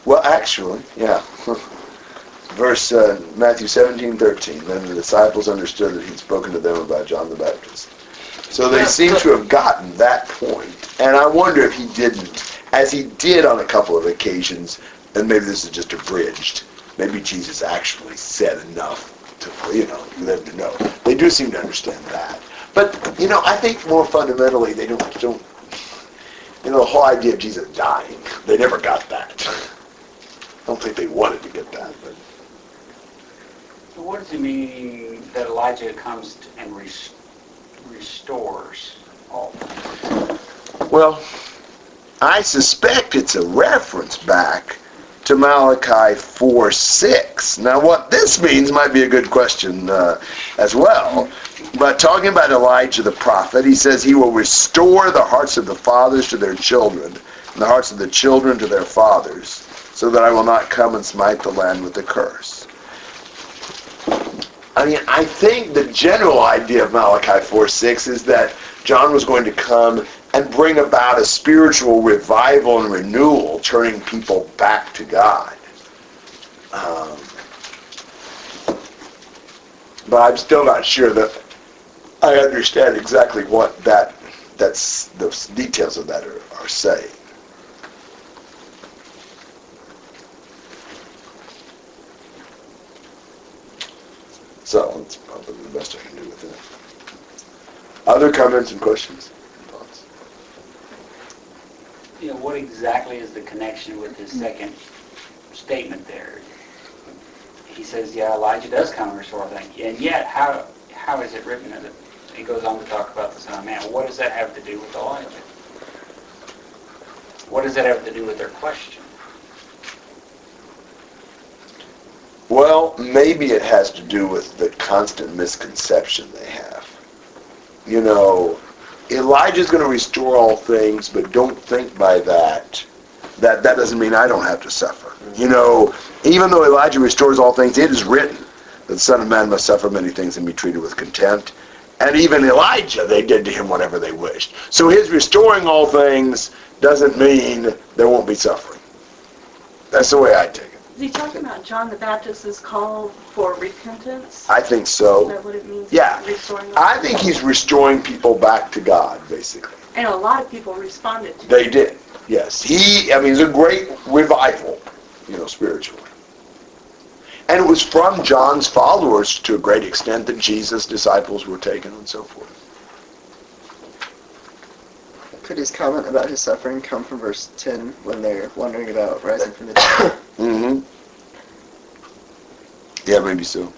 well, actually, yeah. Verse uh, Matthew 17, 13. Then the disciples understood that he'd spoken to them about John the Baptist. So they seem to have gotten that point. point, and I wonder if he didn't as he did on a couple of occasions, and maybe this is just abridged, maybe Jesus actually said enough to, you know, them to know. They do seem to understand that. But, you know, I think more fundamentally, they don't, don't you know, the whole idea of Jesus dying, they never got that. I don't think they wanted to get that, but So what does it mean that Elijah comes and res- restores all things? Well, I suspect it's a reference back to Malachi 4 6. Now, what this means might be a good question uh, as well. But talking about Elijah the prophet, he says he will restore the hearts of the fathers to their children, and the hearts of the children to their fathers, so that I will not come and smite the land with a curse. I mean, I think the general idea of Malachi 4 6 is that John was going to come and bring about a spiritual revival and renewal, turning people back to God. Um, but I'm still not sure that I understand exactly what that that's the details of that are, are saying. So that's probably the best I can do with it. Other comments and questions? You know, what exactly is the connection with his second statement there? He says, yeah, Elijah does come and restore things. And yet, how how is it written that he goes on to talk about the Son of Man? What does that have to do with Elijah? What does that have to do with their question? Well, maybe it has to do with the constant misconception they have. You know, Elijah's going to restore all things, but don't think by that that that doesn't mean I don't have to suffer. You know, even though Elijah restores all things, it is written that the Son of Man must suffer many things and be treated with contempt. And even Elijah, they did to him whatever they wished. So his restoring all things doesn't mean there won't be suffering. That's the way I take it. Is he talking about John the Baptist's call for repentance? I think Is so. that what it means? Yeah. Restoring I think he's restoring people back to God, basically. And a lot of people responded to him. They did, yes. He, I mean, it's a great revival, you know, spiritually. And it was from John's followers to a great extent that Jesus' disciples were taken and so forth. Could his comment about his suffering come from verse 10 when they're wondering about rising from the dead? Mm-hmm. Yeah, maybe so.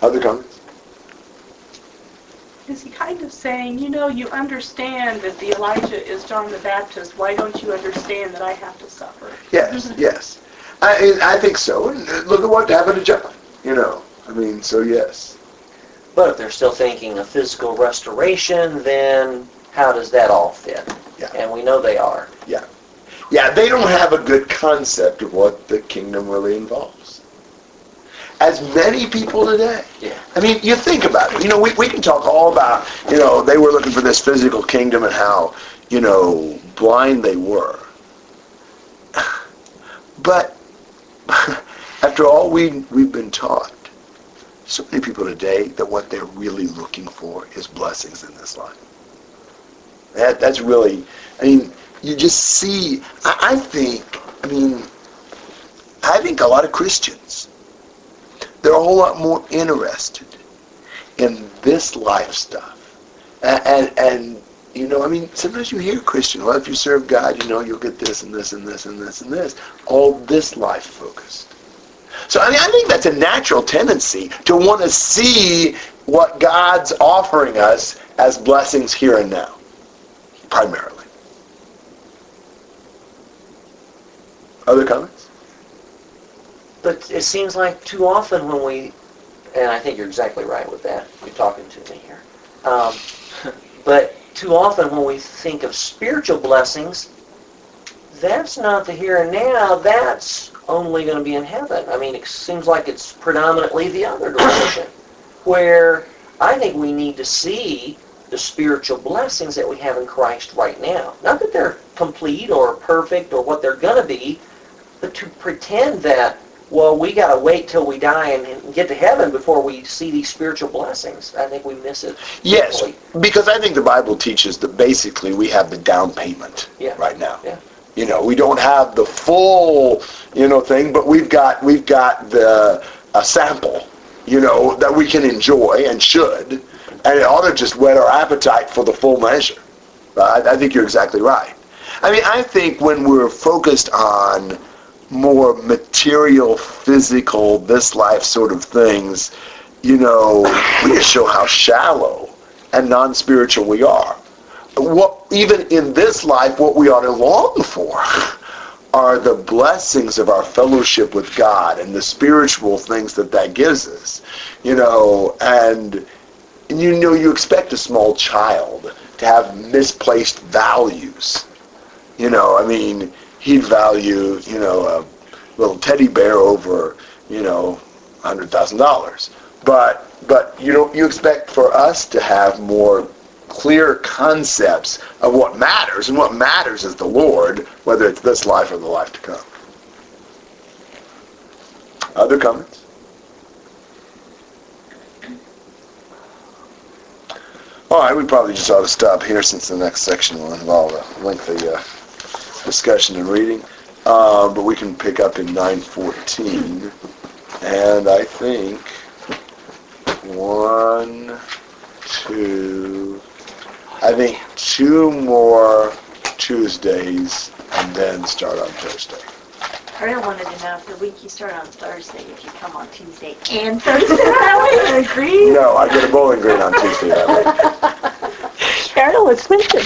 Other comments? Is he kind of saying, you know, you understand that the Elijah is John the Baptist. Why don't you understand that I have to suffer? Yes, yes. I, I think so. Look at what happened to John, you know. I mean, so yes. But if they're still thinking of physical restoration, then how does that all fit? Yeah. And we know they are. Yeah, Yeah, they don't have a good concept of what the kingdom really involves. As many people today. Yeah. I mean, you think about it. You know, we, we can talk all about, you know, they were looking for this physical kingdom and how, you know, blind they were. But after all we, we've been taught, so many people today that what they're really looking for is blessings in this life. That, that's really, I mean, you just see, I, I think, I mean, I think a lot of Christians, they're a whole lot more interested in this life stuff. And, and, and, you know, I mean, sometimes you hear Christian, well, if you serve God, you know, you'll get this and this and this and this and this. All this life focused. So, I mean, I think that's a natural tendency to want to see what God's offering us as blessings here and now, primarily. Other comments? But it seems like too often when we, and I think you're exactly right with that. You're talking to me here. Um, but too often when we think of spiritual blessings, that's not the here and now. That's only going to be in heaven. I mean, it seems like it's predominantly the other direction, where I think we need to see the spiritual blessings that we have in Christ right now. Not that they're complete or perfect or what they're going to be, but to pretend that well, we got to wait till we die and, get to heaven before we see these spiritual blessings. I think we miss it. Yes, deeply. because I think the Bible teaches that basically we have the down payment Yeah. right now. Yeah. You know, we don't have the full, you know, thing, but we've got we've got the a sample, you know, that we can enjoy and should, and it ought to just whet our appetite for the full measure. I, I think you're exactly right. I mean, I think when we're focused on more material, physical, this life sort of things, you know, we just show how shallow and non-spiritual we are. What even in this life, what we ought to long for are the blessings of our fellowship with God and the spiritual things that that gives us. You know, and and you know, you expect a small child to have misplaced values. You know, I mean, he'd value, you know, a little teddy bear over, you know, hundred thousand dollars. But but you know, you expect for us to have more clear concepts of what matters, and what matters is the Lord, whether it's this life or the life to come. Other comments? All right, we probably just ought to stop here since the next section will involve a lengthy uh, discussion and reading. Uh, but we can pick up in 914. And I think one, two, I think two more Tuesdays and then start on Thursday. Ariel wanted to know if the week you start on Thursday, if you come on Tuesday and Thursday that week. Agree? No, I get a bowling green on Tuesday that week. Ariel was thinking.